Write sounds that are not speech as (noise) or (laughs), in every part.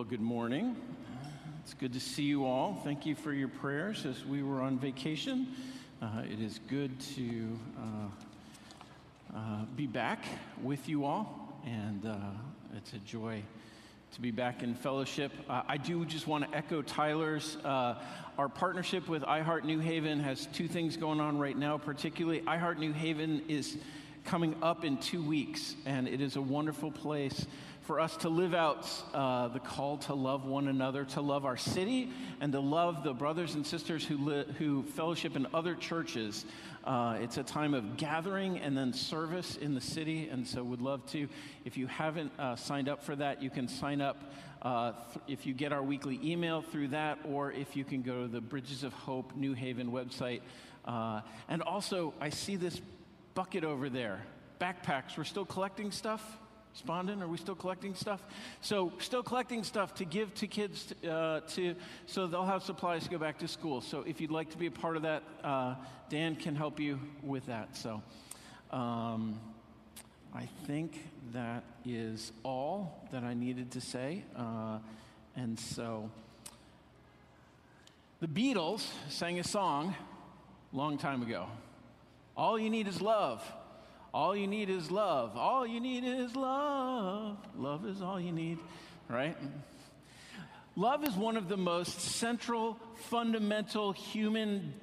Well, good morning. It's good to see you all. Thank you for your prayers as we were on vacation. Uh, it is good to uh, uh, be back with you all, and uh, it's a joy to be back in fellowship. Uh, I do just want to echo Tyler's. Uh, our partnership with iHeart New Haven has two things going on right now, particularly. iHeart New Haven is coming up in two weeks, and it is a wonderful place for us to live out uh, the call to love one another, to love our city, and to love the brothers and sisters who, li- who fellowship in other churches. Uh, it's a time of gathering and then service in the city, and so would love to. If you haven't uh, signed up for that, you can sign up uh, th- if you get our weekly email through that, or if you can go to the Bridges of Hope New Haven website. Uh, and also, I see this bucket over there backpacks. We're still collecting stuff. Spondon, are we still collecting stuff? So, still collecting stuff to give to kids uh, to, so they'll have supplies to go back to school. So, if you'd like to be a part of that, uh, Dan can help you with that. So, um, I think that is all that I needed to say. Uh, and so, the Beatles sang a song long time ago. All you need is love. All you need is love. All you need is love. Love is all you need, right? Love is one of the most central, fundamental human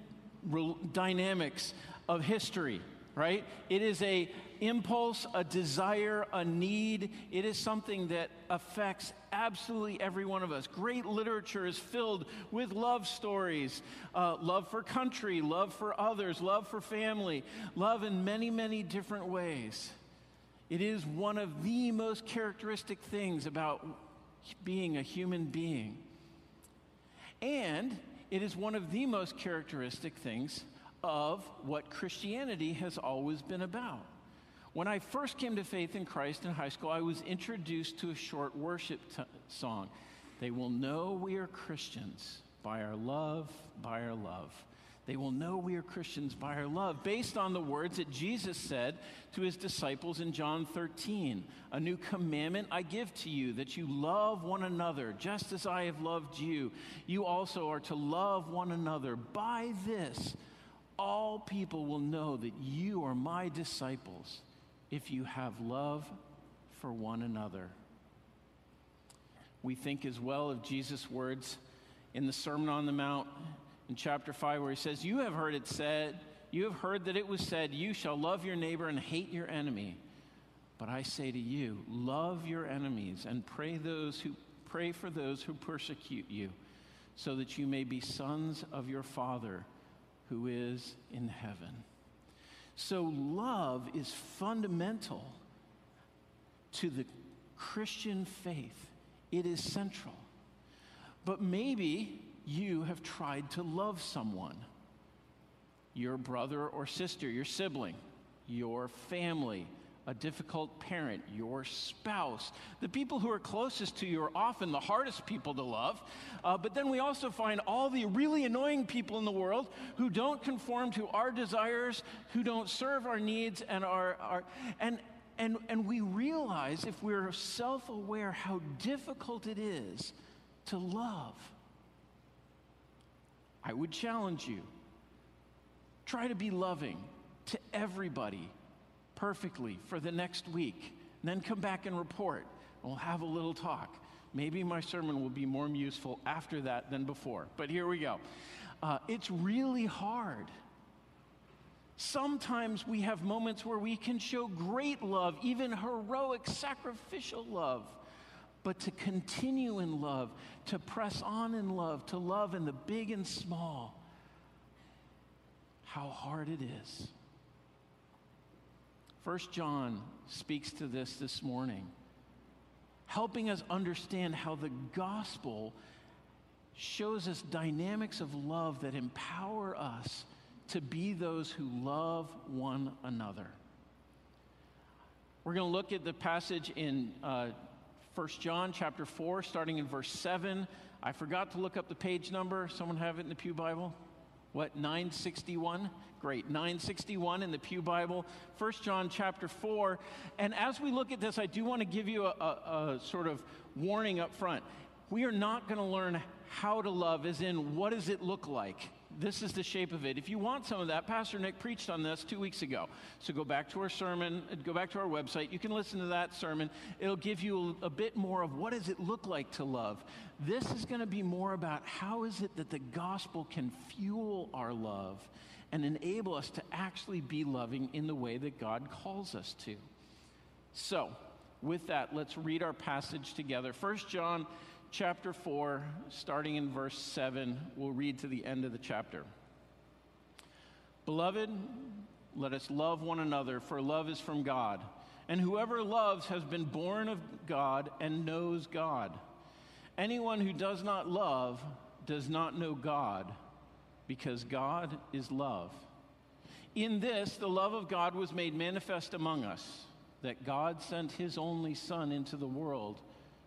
dynamics of history right? It is a impulse, a desire, a need. It is something that affects absolutely every one of us. Great literature is filled with love stories uh, love for country, love for others, love for family, love in many, many different ways. It is one of the most characteristic things about being a human being. And it is one of the most characteristic things of what Christianity has always been about. When I first came to faith in Christ in high school, I was introduced to a short worship t- song. They will know we are Christians by our love, by our love. They will know we are Christians by our love, based on the words that Jesus said to his disciples in John 13 A new commandment I give to you, that you love one another, just as I have loved you. You also are to love one another. By this, all people will know that you are my disciples if you have love for one another. We think as well of Jesus' words in the Sermon on the Mount in chapter 5, where he says, You have heard it said, you have heard that it was said, You shall love your neighbor and hate your enemy. But I say to you, love your enemies and pray those who pray for those who persecute you, so that you may be sons of your Father who is in heaven. So, love is fundamental to the Christian faith, it is central. But maybe you have tried to love someone your brother or sister, your sibling, your family, a difficult parent, your spouse. The people who are closest to you are often the hardest people to love. Uh, but then we also find all the really annoying people in the world who don't conform to our desires, who don't serve our needs, and are, are and and, and we realize if we're self aware how difficult it is to love. I would challenge you try to be loving to everybody perfectly for the next week, and then come back and report. We'll have a little talk. Maybe my sermon will be more useful after that than before. But here we go. Uh, it's really hard. Sometimes we have moments where we can show great love, even heroic, sacrificial love. But to continue in love, to press on in love, to love in the big and small, how hard it is. First John speaks to this this morning, helping us understand how the gospel shows us dynamics of love that empower us to be those who love one another. We're going to look at the passage in uh, 1 John chapter 4, starting in verse 7. I forgot to look up the page number. Someone have it in the Pew Bible? What, 961? Great, 961 in the Pew Bible, 1 John chapter 4. And as we look at this, I do want to give you a, a, a sort of warning up front. we are not going to learn how to love, as in, what does it look like? This is the shape of it. If you want some of that, Pastor Nick preached on this two weeks ago. So go back to our sermon, go back to our website. You can listen to that sermon. It'll give you a, a bit more of what does it look like to love. This is going to be more about how is it that the gospel can fuel our love and enable us to actually be loving in the way that God calls us to. So, with that, let's read our passage together. 1 John chapter 4, starting in verse 7, we'll read to the end of the chapter. Beloved, let us love one another, for love is from God. And whoever loves has been born of God and knows God. Anyone who does not love does not know God, because God is love. In this, the love of God was made manifest among us, that God sent his only Son into the world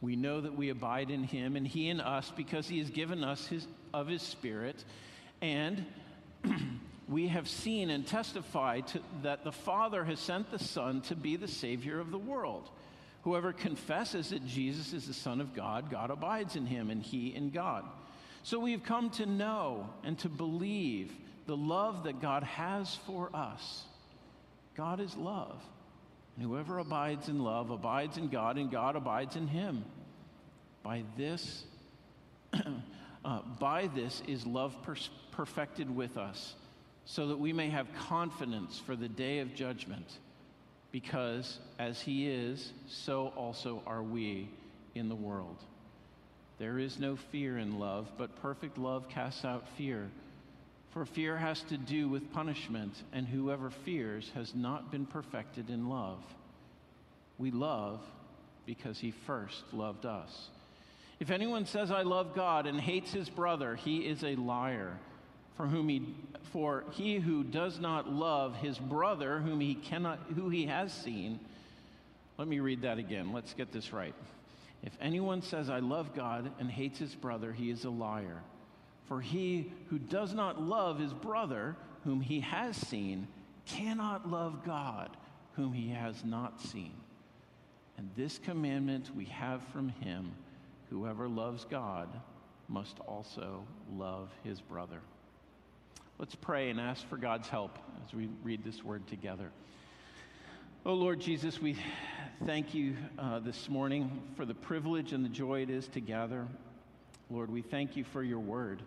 we know that we abide in him and he in us because he has given us his, of his spirit. And (clears throat) we have seen and testified to, that the Father has sent the Son to be the Savior of the world. Whoever confesses that Jesus is the Son of God, God abides in him and he in God. So we've come to know and to believe the love that God has for us. God is love. Whoever abides in love abides in God, and God abides in him. By this, (clears throat) uh, by this is love pers- perfected with us, so that we may have confidence for the day of judgment. Because as he is, so also are we in the world. There is no fear in love, but perfect love casts out fear. For fear has to do with punishment, and whoever fears has not been perfected in love. We love because he first loved us. If anyone says, I love God, and hates his brother, he is a liar. For, whom he, for he who does not love his brother, whom he cannot, who he has seen, let me read that again. Let's get this right. If anyone says, I love God, and hates his brother, he is a liar. For he who does not love his brother, whom he has seen, cannot love God, whom he has not seen. And this commandment we have from him whoever loves God must also love his brother. Let's pray and ask for God's help as we read this word together. Oh Lord Jesus, we thank you uh, this morning for the privilege and the joy it is to gather. Lord, we thank you for your word.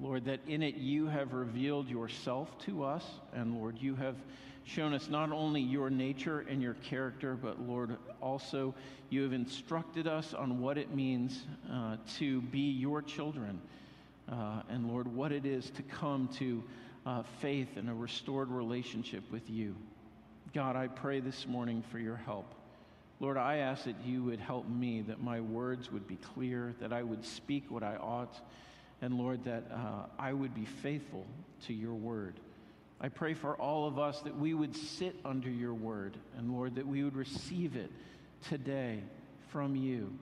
Lord, that in it you have revealed yourself to us, and Lord, you have shown us not only your nature and your character, but Lord, also you have instructed us on what it means uh, to be your children. Uh, and Lord, what it is to come to uh, faith and a restored relationship with you. God, I pray this morning for your help. Lord, I ask that you would help me, that my words would be clear, that I would speak what I ought, and Lord, that uh, I would be faithful to your word. I pray for all of us that we would sit under your word, and Lord, that we would receive it today from you.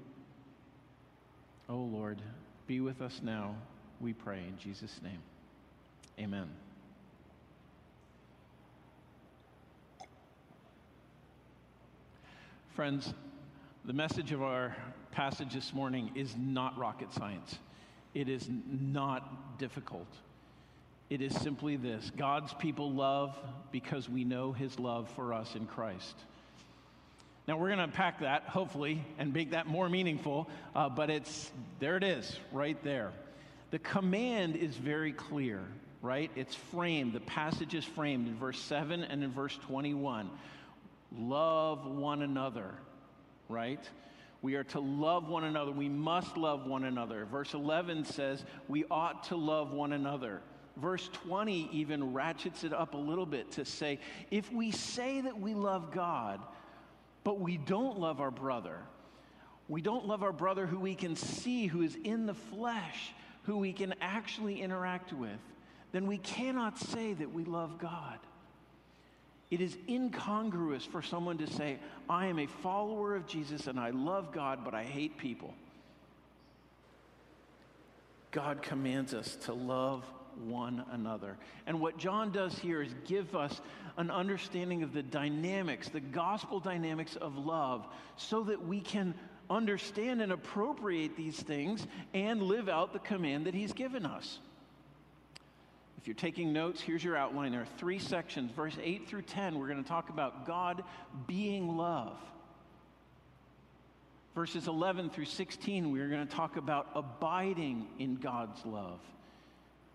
Oh Lord, be with us now, we pray in Jesus' name. Amen. Friends, the message of our passage this morning is not rocket science. It is not difficult. It is simply this God's people love because we know his love for us in Christ. Now, we're going to unpack that, hopefully, and make that more meaningful, uh, but it's there it is, right there. The command is very clear, right? It's framed, the passage is framed in verse 7 and in verse 21. Love one another, right? We are to love one another. We must love one another. Verse 11 says we ought to love one another. Verse 20 even ratchets it up a little bit to say, if we say that we love God, but we don't love our brother, we don't love our brother who we can see, who is in the flesh, who we can actually interact with, then we cannot say that we love God. It is incongruous for someone to say, I am a follower of Jesus and I love God, but I hate people. God commands us to love one another. And what John does here is give us an understanding of the dynamics, the gospel dynamics of love, so that we can understand and appropriate these things and live out the command that he's given us. If you're taking notes, here's your outline. There are three sections. Verse 8 through 10, we're going to talk about God being love. Verses 11 through 16, we're going to talk about abiding in God's love.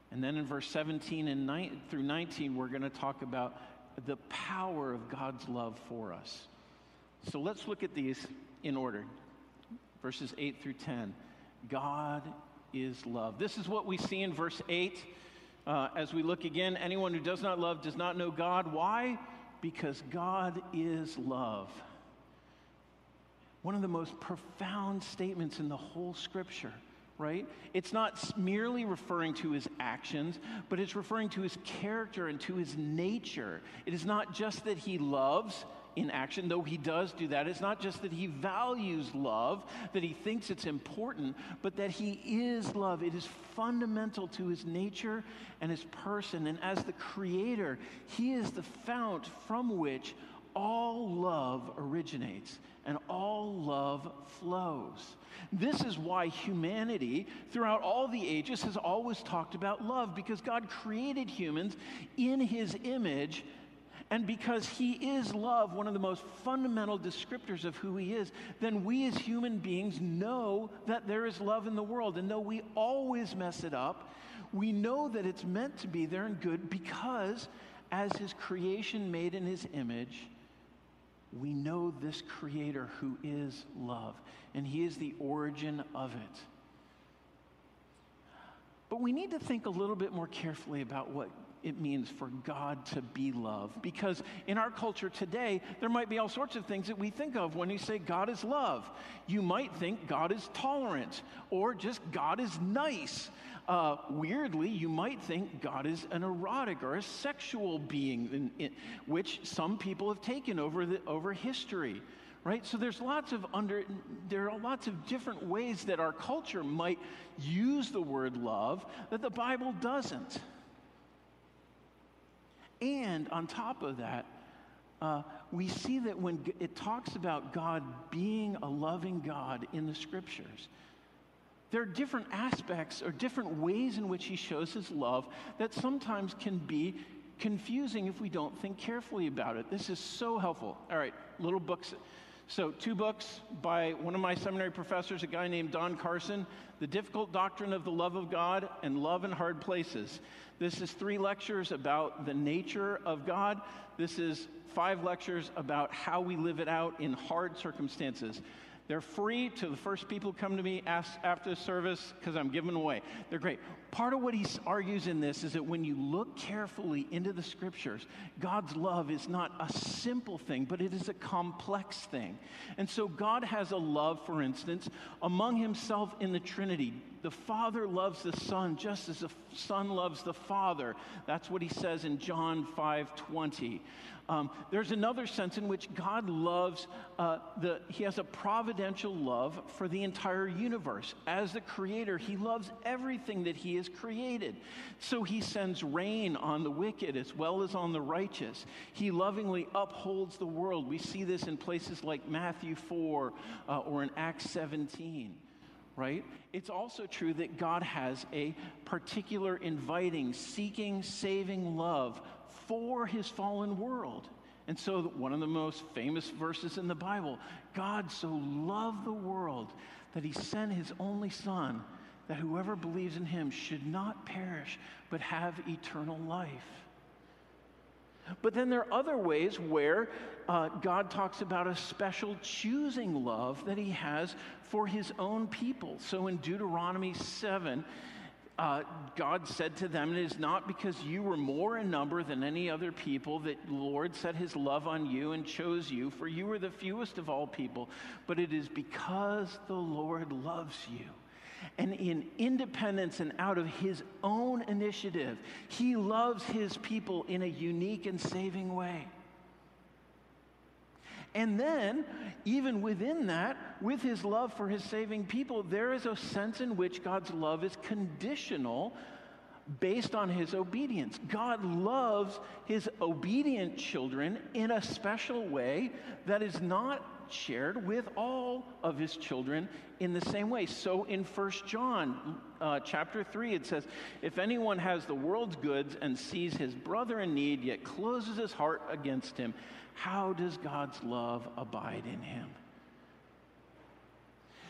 And then in verse 17 and 9, through 19, we're going to talk about the power of God's love for us. So let's look at these in order. Verses 8 through 10. God is love. This is what we see in verse 8. Uh, as we look again, anyone who does not love does not know God. Why? Because God is love. One of the most profound statements in the whole scripture, right? It's not merely referring to his actions, but it's referring to his character and to his nature. It is not just that he loves, in action, though he does do that. It's not just that he values love, that he thinks it's important, but that he is love. It is fundamental to his nature and his person. And as the creator, he is the fount from which all love originates and all love flows. This is why humanity, throughout all the ages, has always talked about love because God created humans in his image and because He is love, one of the most fundamental descriptors of who He is, then we as human beings know that there is love in the world. And though we always mess it up, we know that it's meant to be there and good because, as His creation made in His image, we know this Creator who is love, and He is the origin of it. But we need to think a little bit more carefully about what it means for God to be love. Because in our culture today, there might be all sorts of things that we think of when you say God is love. You might think God is tolerant or just God is nice. Uh, weirdly, you might think God is an erotic or a sexual being, in, in, which some people have taken over, the, over history right so there's lots of under there are lots of different ways that our culture might use the word love that the bible doesn't and on top of that, uh, we see that when it talks about God being a loving God in the scriptures, there are different aspects or different ways in which he shows his love that sometimes can be confusing if we don't think carefully about it. This is so helpful. All right, little books. So, two books by one of my seminary professors, a guy named Don Carson The Difficult Doctrine of the Love of God and Love in Hard Places. This is three lectures about the nature of God. This is five lectures about how we live it out in hard circumstances. They're free to the first people come to me after the service because I'm giving away. They're great. Part of what he argues in this is that when you look carefully into the scriptures, God's love is not a simple thing, but it is a complex thing. And so God has a love, for instance, among himself in the Trinity. The Father loves the Son just as the Son loves the Father. That's what he says in John 5 20. Um, there's another sense in which God loves, uh, the, he has a providential love for the entire universe. As the creator, he loves everything that he has created. So he sends rain on the wicked as well as on the righteous. He lovingly upholds the world. We see this in places like Matthew 4 uh, or in Acts 17 right? It's also true that God has a particular inviting, seeking, saving love for his fallen world. And so, one of the most famous verses in the Bible God so loved the world that he sent his only Son, that whoever believes in him should not perish, but have eternal life. But then there are other ways where uh, God talks about a special choosing love that he has for his own people. So in Deuteronomy 7, uh, God said to them, It is not because you were more in number than any other people that the Lord set his love on you and chose you, for you were the fewest of all people, but it is because the Lord loves you And in independence and out of his own initiative, he loves his people in a unique and saving way. And then, even within that, with his love for his saving people, there is a sense in which God's love is conditional based on his obedience. God loves his obedient children in a special way that is not shared with all of his children in the same way. So in 1 John uh, chapter 3, it says, If anyone has the world's goods and sees his brother in need, yet closes his heart against him, how does God's love abide in him?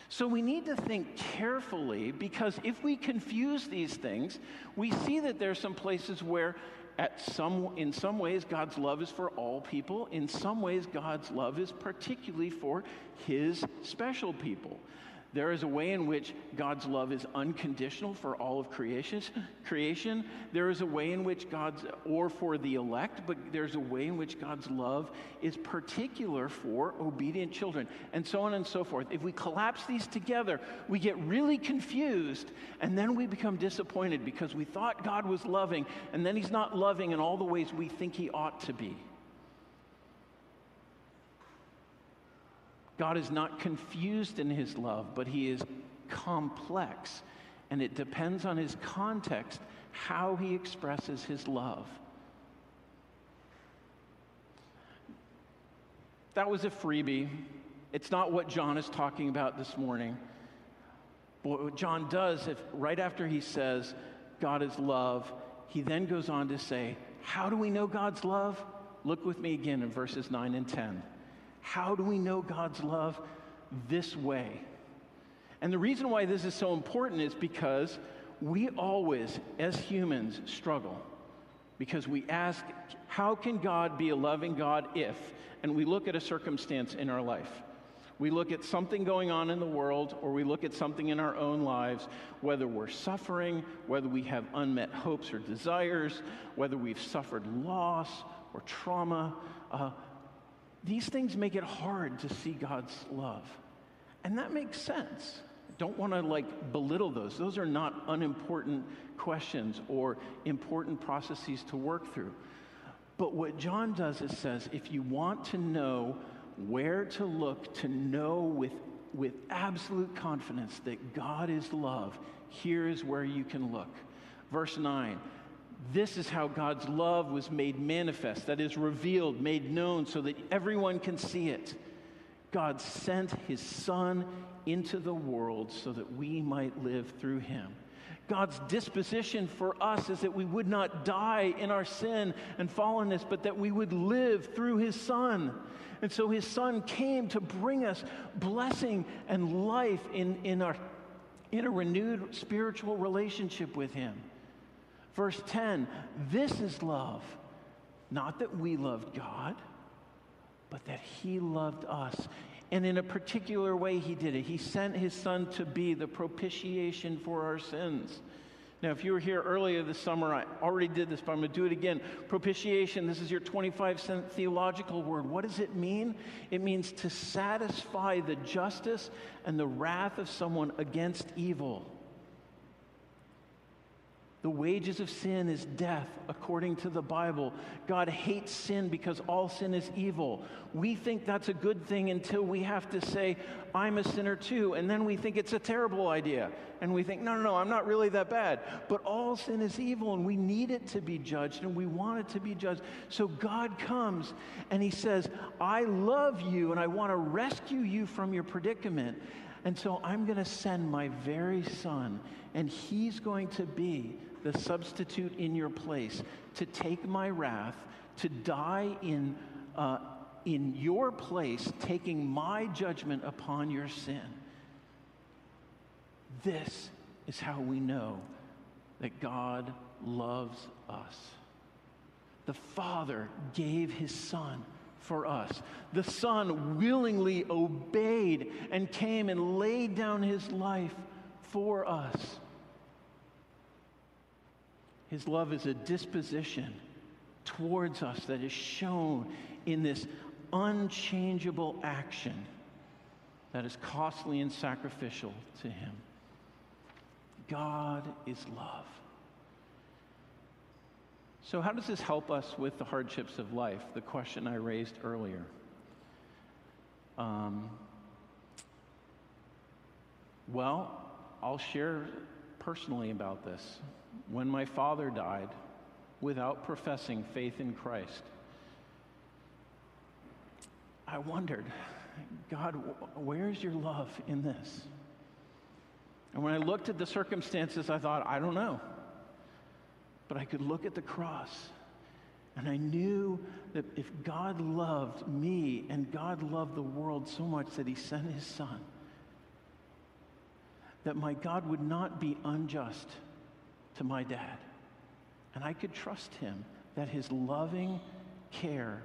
So we need to think carefully because if we confuse these things, we see that there are some places where at some, in some ways God's love is for all people. In some ways God's love is particularly for his special people. There is a way in which God's love is unconditional for all of creation. creation. There is a way in which God's, or for the elect, but there's a way in which God's love is particular for obedient children, and so on and so forth. If we collapse these together, we get really confused, and then we become disappointed because we thought God was loving, and then He's not loving in all the ways we think He ought to be. God is not confused in his love, but he is complex. And it depends on his context how he expresses his love. That was a freebie. It's not what John is talking about this morning. But what John does, if right after he says, God is love, he then goes on to say, How do we know God's love? Look with me again in verses 9 and 10. How do we know God's love this way? And the reason why this is so important is because we always, as humans, struggle. Because we ask, how can God be a loving God if? And we look at a circumstance in our life. We look at something going on in the world, or we look at something in our own lives, whether we're suffering, whether we have unmet hopes or desires, whether we've suffered loss or trauma. Uh, these things make it hard to see God's love. And that makes sense. Don't want to like belittle those. Those are not unimportant questions or important processes to work through. But what John does is says if you want to know where to look to know with, with absolute confidence that God is love, here is where you can look. Verse 9 this is how God's love was made manifest, that is, revealed, made known, so that everyone can see it. God sent his Son into the world so that we might live through him. God's disposition for us is that we would not die in our sin and fallenness, but that we would live through his Son. And so his Son came to bring us blessing and life in, in, our, in a renewed spiritual relationship with him. Verse 10 this is love. Not that we loved God, but that He loved us. And in a particular way, He did it. He sent His Son to be the propitiation for our sins. Now, if you were here earlier this summer, I already did this, but I'm going to do it again. Propitiation, this is your 25 cent theological word. What does it mean? It means to satisfy the justice and the wrath of someone against evil. The wages of sin is death, according to the Bible. God hates sin because all sin is evil. We think that's a good thing until we have to say, I'm a sinner too. And then we think it's a terrible idea. And we think, no, no, no, I'm not really that bad. But all sin is evil and we need it to be judged and we want it to be judged. So God comes and He says, I love you and I want to rescue you from your predicament. And so I'm going to send my very son and He's going to be the substitute in your place, to take my wrath, to die in, uh, in your place, taking my judgment upon your sin. This is how we know that God loves us. The Father gave his Son for us. The Son willingly obeyed and came and laid down his life for us. His love is a disposition towards us that is shown in this unchangeable action that is costly and sacrificial to Him. God is love. So, how does this help us with the hardships of life? The question I raised earlier. Um, well, I'll share personally about this. When my father died without professing faith in Christ, I wondered, God, where's your love in this? And when I looked at the circumstances, I thought, I don't know. But I could look at the cross and I knew that if God loved me and God loved the world so much that he sent his son, that my God would not be unjust to my dad. And I could trust him that his loving care.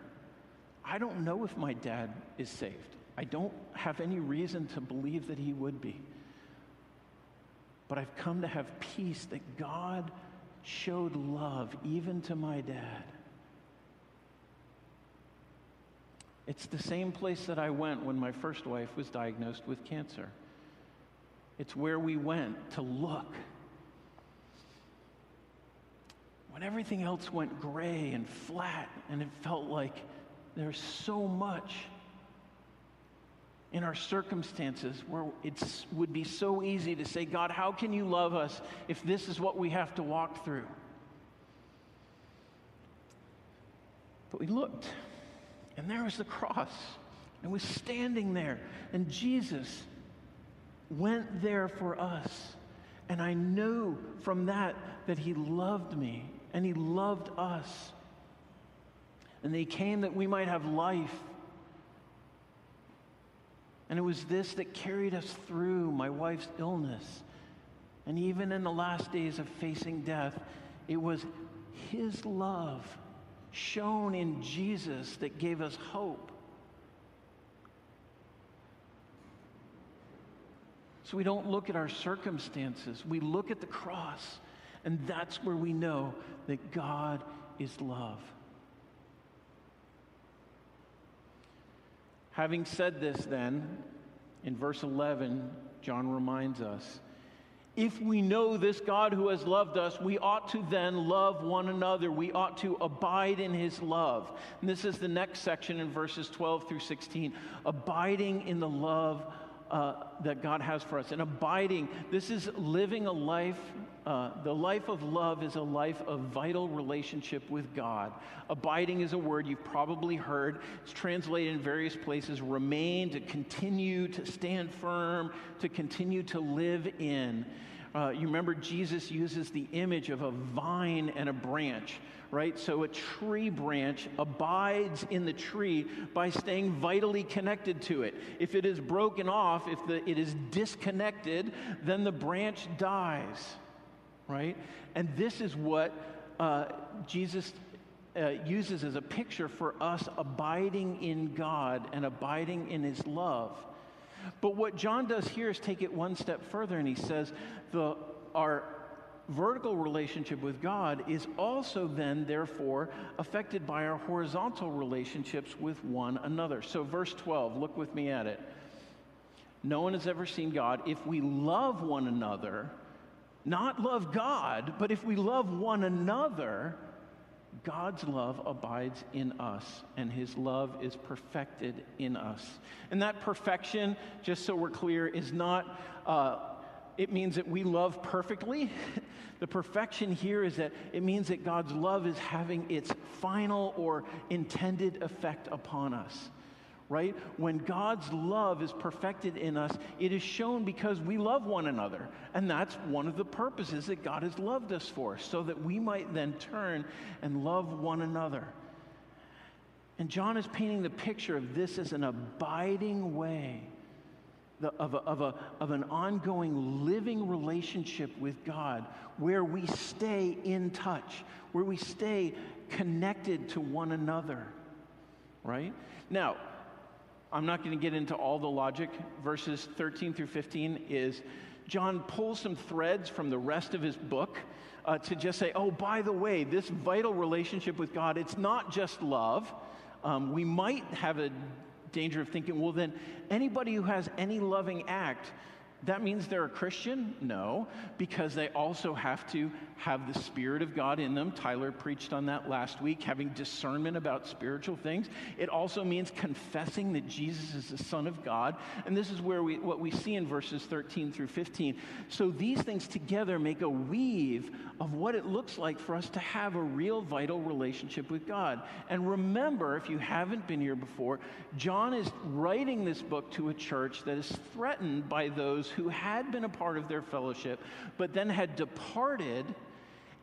I don't know if my dad is saved. I don't have any reason to believe that he would be. But I've come to have peace that God showed love even to my dad. It's the same place that I went when my first wife was diagnosed with cancer. It's where we went to look. When everything else went gray and flat, and it felt like there's so much in our circumstances where it would be so easy to say, God, how can you love us if this is what we have to walk through? But we looked, and there was the cross, and was standing there, and Jesus went there for us. And I knew from that that he loved me and he loved us. And he came that we might have life and it was this that carried us through my wife's illness. And even in the last days of facing death, it was His love shown in Jesus that gave us hope. So we don't look at our circumstances, we look at the cross, and that's where we know that God is love. Having said this, then, in verse 11, John reminds us if we know this God who has loved us, we ought to then love one another. We ought to abide in his love. And this is the next section in verses 12 through 16 abiding in the love uh, that God has for us. And abiding, this is living a life uh, the life of love is a life of vital relationship with God. Abiding is a word you've probably heard. It's translated in various places remain, to continue, to stand firm, to continue to live in. Uh, you remember Jesus uses the image of a vine and a branch, right? So a tree branch abides in the tree by staying vitally connected to it. If it is broken off, if the, it is disconnected, then the branch dies right? And this is what uh, Jesus uh, uses as a picture for us abiding in God and abiding in His love. But what John does here is take it one step further, and he says the, our vertical relationship with God is also then, therefore, affected by our horizontal relationships with one another. So, verse 12, look with me at it. No one has ever seen God. If we love one another, not love God, but if we love one another, God's love abides in us, and his love is perfected in us. And that perfection, just so we're clear, is not, uh, it means that we love perfectly. (laughs) the perfection here is that it means that God's love is having its final or intended effect upon us right? When God's love is perfected in us, it is shown because we love one another. And that's one of the purposes that God has loved us for, so that we might then turn and love one another. And John is painting the picture of this as an abiding way. The, of, a, of, a, of an ongoing living relationship with God where we stay in touch, where we stay connected to one another, right? Now, I'm not going to get into all the logic. Verses 13 through 15 is John pulls some threads from the rest of his book uh, to just say, oh, by the way, this vital relationship with God, it's not just love. Um, we might have a danger of thinking, well, then anybody who has any loving act That means they're a Christian? No, because they also have to have the Spirit of God in them. Tyler preached on that last week, having discernment about spiritual things. It also means confessing that Jesus is the Son of God. And this is where we, what we see in verses 13 through 15. So these things together make a weave of what it looks like for us to have a real vital relationship with God. And remember, if you haven't been here before, John is writing this book to a church that is threatened by those who had been a part of their fellowship, but then had departed.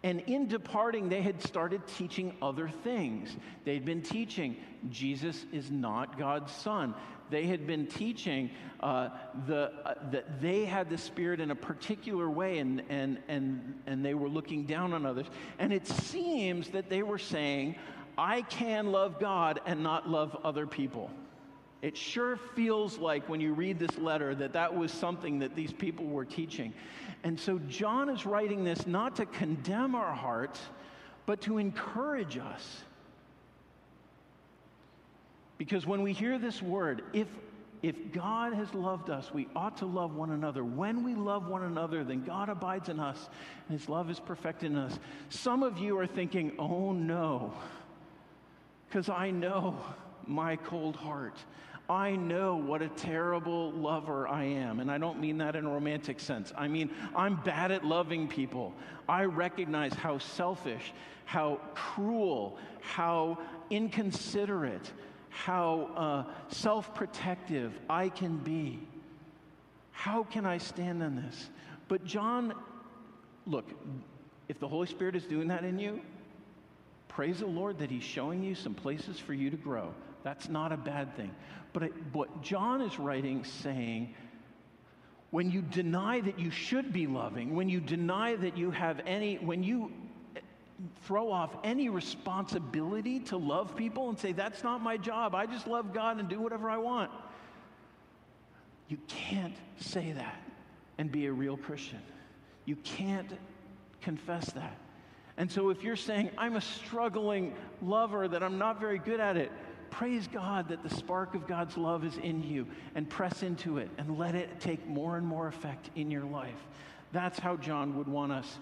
And in departing, they had started teaching other things. They'd been teaching Jesus is not God's son. They had been teaching uh, the, uh, that they had the Spirit in a particular way and, and, and, and they were looking down on others. And it seems that they were saying, I can love God and not love other people. It sure feels like when you read this letter that that was something that these people were teaching. And so John is writing this not to condemn our hearts, but to encourage us. Because when we hear this word, if, if God has loved us, we ought to love one another. When we love one another, then God abides in us and his love is perfected in us. Some of you are thinking, oh no, because I know my cold heart. I know what a terrible lover I am. And I don't mean that in a romantic sense. I mean, I'm bad at loving people. I recognize how selfish, how cruel, how inconsiderate, how uh, self protective I can be. How can I stand on this? But, John, look, if the Holy Spirit is doing that in you, praise the Lord that He's showing you some places for you to grow. That's not a bad thing. But what John is writing saying, when you deny that you should be loving, when you deny that you have any, when you throw off any responsibility to love people and say, that's not my job, I just love God and do whatever I want. You can't say that and be a real Christian. You can't confess that. And so if you're saying, I'm a struggling lover, that I'm not very good at it, praise God that the spark of God's love is in you and press into it and let it take more and more effect in your life. That's how John would want us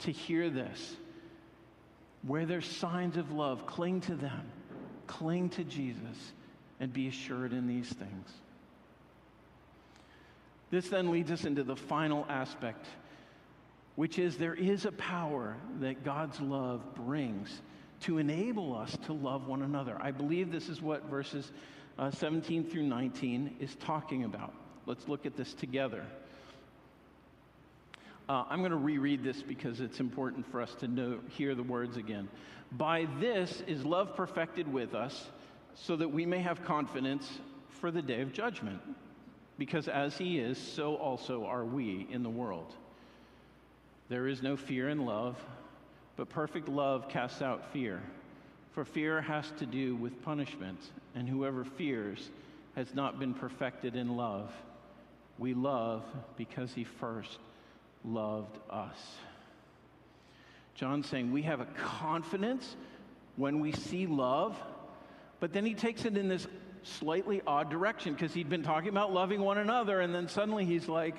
to hear this. Where there's signs of love, cling to them, cling to Jesus, and be assured in these things. This then leads us into the final aspect, which is there is a power that God's love brings to enable us to love one another. I believe this is what verses uh, 17 through 19 is talking about. Let's look at this together. Uh, I'm going to reread this because it's important for us to know, hear the words again. By this is love perfected with us, so that we may have confidence for the day of judgment. Because as he is, so also are we in the world. There is no fear in love but perfect love casts out fear, for fear has to do with punishment, and whoever fears has not been perfected in love. We love because he first loved us. John's saying we have a confidence when we see love, but then he takes it in this slightly odd direction because he'd been talking about loving one another, and then suddenly he's like,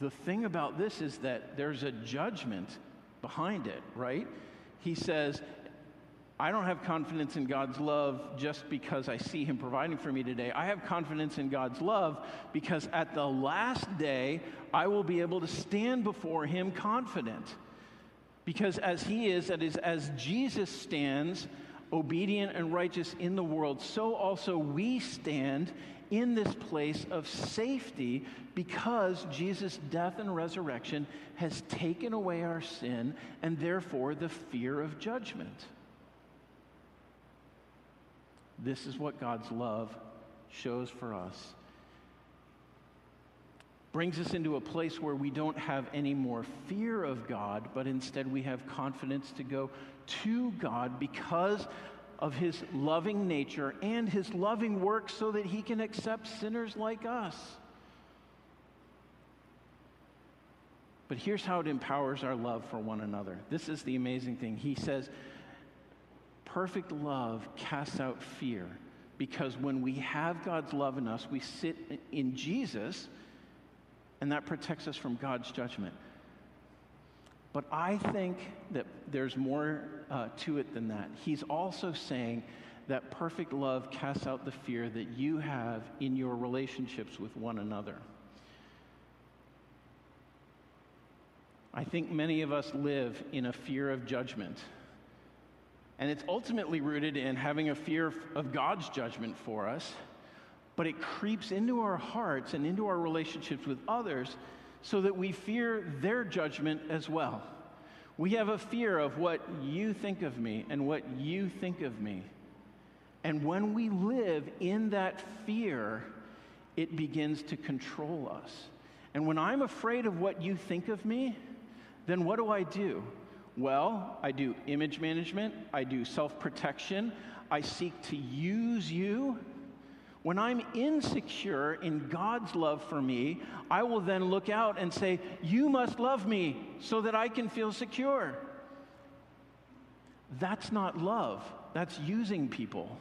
the thing about this is that there's a judgment behind it, right? He says, I don't have confidence in God's love just because I see Him providing for me today. I have confidence in God's love because at the last day, I will be able to stand before Him confident. Because as He is, that is, as Jesus stands obedient and righteous in the world, so also we stand in this place of safety because Jesus' death and resurrection has taken away our sin and therefore the fear of judgment. This is what God's love shows for us. Brings us into a place where we don't have any more fear of God, but instead we have confidence to go to God because of his loving nature and his loving work so that he can accept sinners like us. But here's how it empowers our love for one another. This is the amazing thing. He says, perfect love casts out fear because when we have God's love in us, we sit in Jesus and that protects us from God's judgment. But I think that there's more uh, to it than that. He's also saying that perfect love casts out the fear that you have in your relationships with one another. I think many of us live in a fear of judgment. And it's ultimately rooted in having a fear of God's judgment for us, but it creeps into our hearts and into our relationships with others so that we fear their judgment as well. We have a fear of what you think of me and what you think of me. And when we live in that fear, it begins to control us. And when I'm afraid of what you think of me, then what do I do? Well, I do image management, I do self protection, I seek to use you. When I'm insecure in God's love for me, I will then look out and say, You must love me so that I can feel secure. That's not love, that's using people.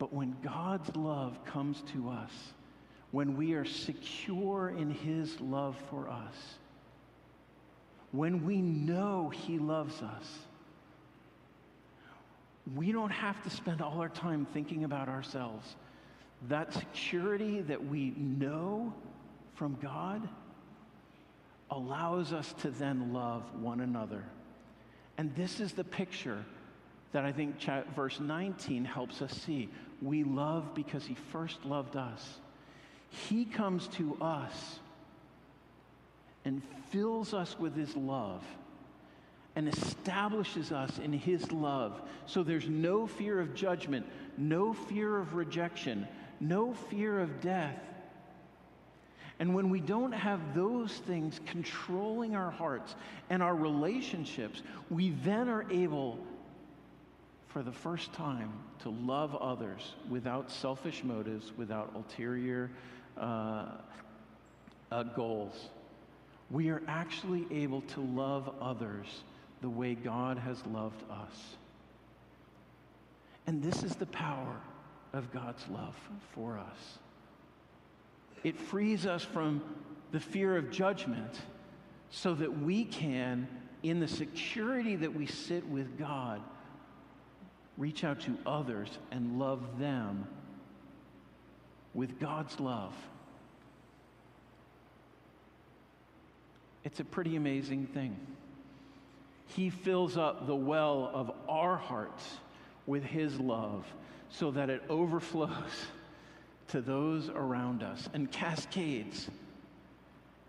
But when God's love comes to us, when we are secure in His love for us, when we know He loves us, we don't have to spend all our time thinking about ourselves. That security that we know from God allows us to then love one another. And this is the picture that I think verse 19 helps us see. We love because he first loved us. He comes to us and fills us with his love and establishes us in his love. So there's no fear of judgment, no fear of rejection, no fear of death. And when we don't have those things controlling our hearts and our relationships, we then are able for the first time to love others without selfish motives, without ulterior uh, uh, goals. We are actually able to love others the way God has loved us. And this is the power of God's love for us. It frees us from the fear of judgment so that we can, in the security that we sit with God, reach out to others and love them with God's love. It's a pretty amazing thing. He fills up the well of our hearts with His love so that it overflows (laughs) to those around us and cascades.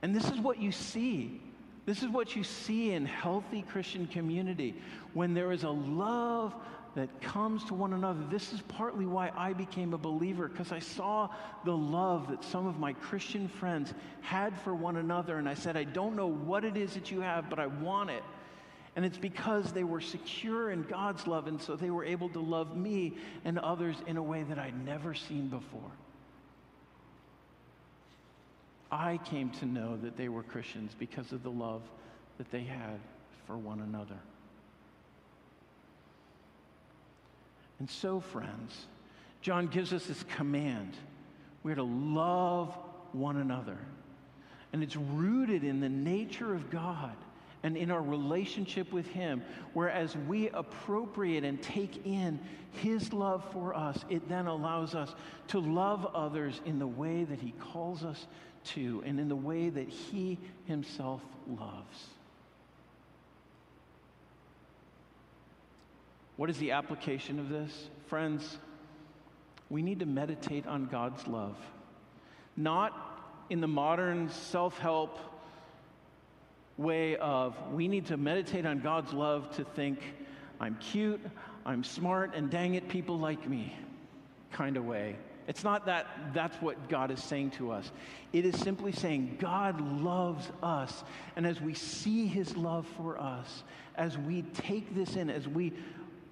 And this is what you see. This is what you see in healthy Christian community when there is a love that comes to one another. This is partly why I became a believer, because I saw the love that some of my Christian friends had for one another. And I said, I don't know what it is that you have, but I want it. And it's because they were secure in God's love, and so they were able to love me and others in a way that I'd never seen before. I came to know that they were Christians because of the love that they had for one another. And so, friends, John gives us this command. We're to love one another. And it's rooted in the nature of God and in our relationship with Him. Whereas we appropriate and take in His love for us, it then allows us to love others in the way that He calls us to and in the way that He Himself loves. What is the application of this? Friends, we need to meditate on God's love. Not in the modern self help way of we need to meditate on God's love to think, I'm cute, I'm smart, and dang it, people like me kind of way. It's not that that's what God is saying to us. It is simply saying God loves us. And as we see his love for us, as we take this in, as we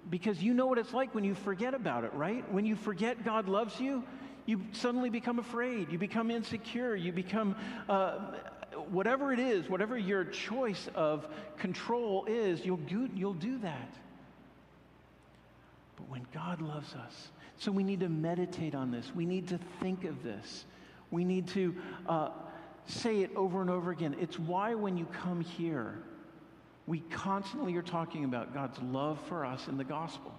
because you know what it's like when you forget about it, right? When you forget God loves you, you suddenly become afraid. You become insecure. You become uh, whatever it is, whatever your choice of control is, you'll do, you'll do that. but when God loves us. So we need to meditate on this. We need to think of this. We need to uh, say it over and over again. It's why when you come here, we constantly are talking about God's love for us in the gospel.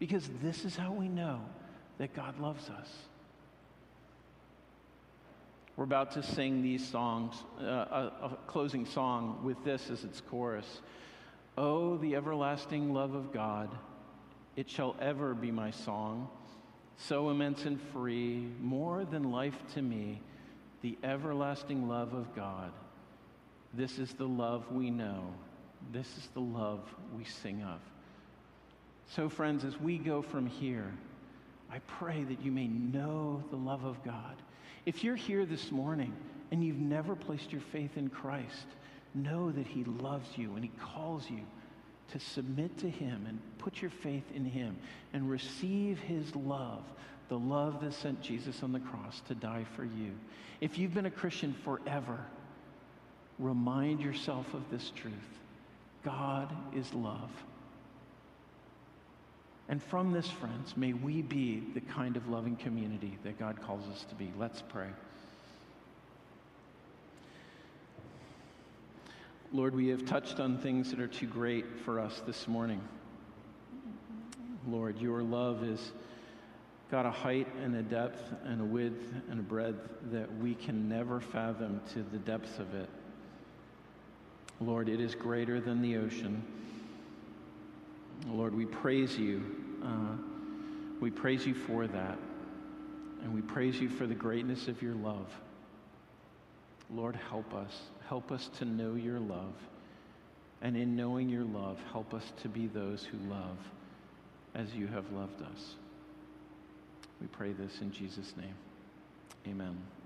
Because this is how we know that God loves us. We're about to sing these songs, uh, a, a closing song with this as its chorus. Oh, the everlasting love of God, it shall ever be my song, so immense and free, more than life to me, the everlasting love of God. This is the love we know. This is the love we sing of. So, friends, as we go from here, I pray that you may know the love of God. If you're here this morning and you've never placed your faith in Christ, know that He loves you and He calls you to submit to Him and put your faith in Him and receive His love, the love that sent Jesus on the cross to die for you. If you've been a Christian forever, remind yourself of this truth God is love. And from this, friends, may we be the kind of loving community that God calls us to be. Let's pray. Lord, we have touched on things that are too great for us this morning. Lord, your love is got a height and a depth and a width and a breadth that we can never fathom to the depths of it. Lord, it is greater than the ocean. Lord, we praise you. Uh, we praise you for that. And we praise you for the greatness of your love. Lord, help us. Help us to know your love. And in knowing your love, help us to be those who love as you have loved us. We pray this in Jesus' name. Amen.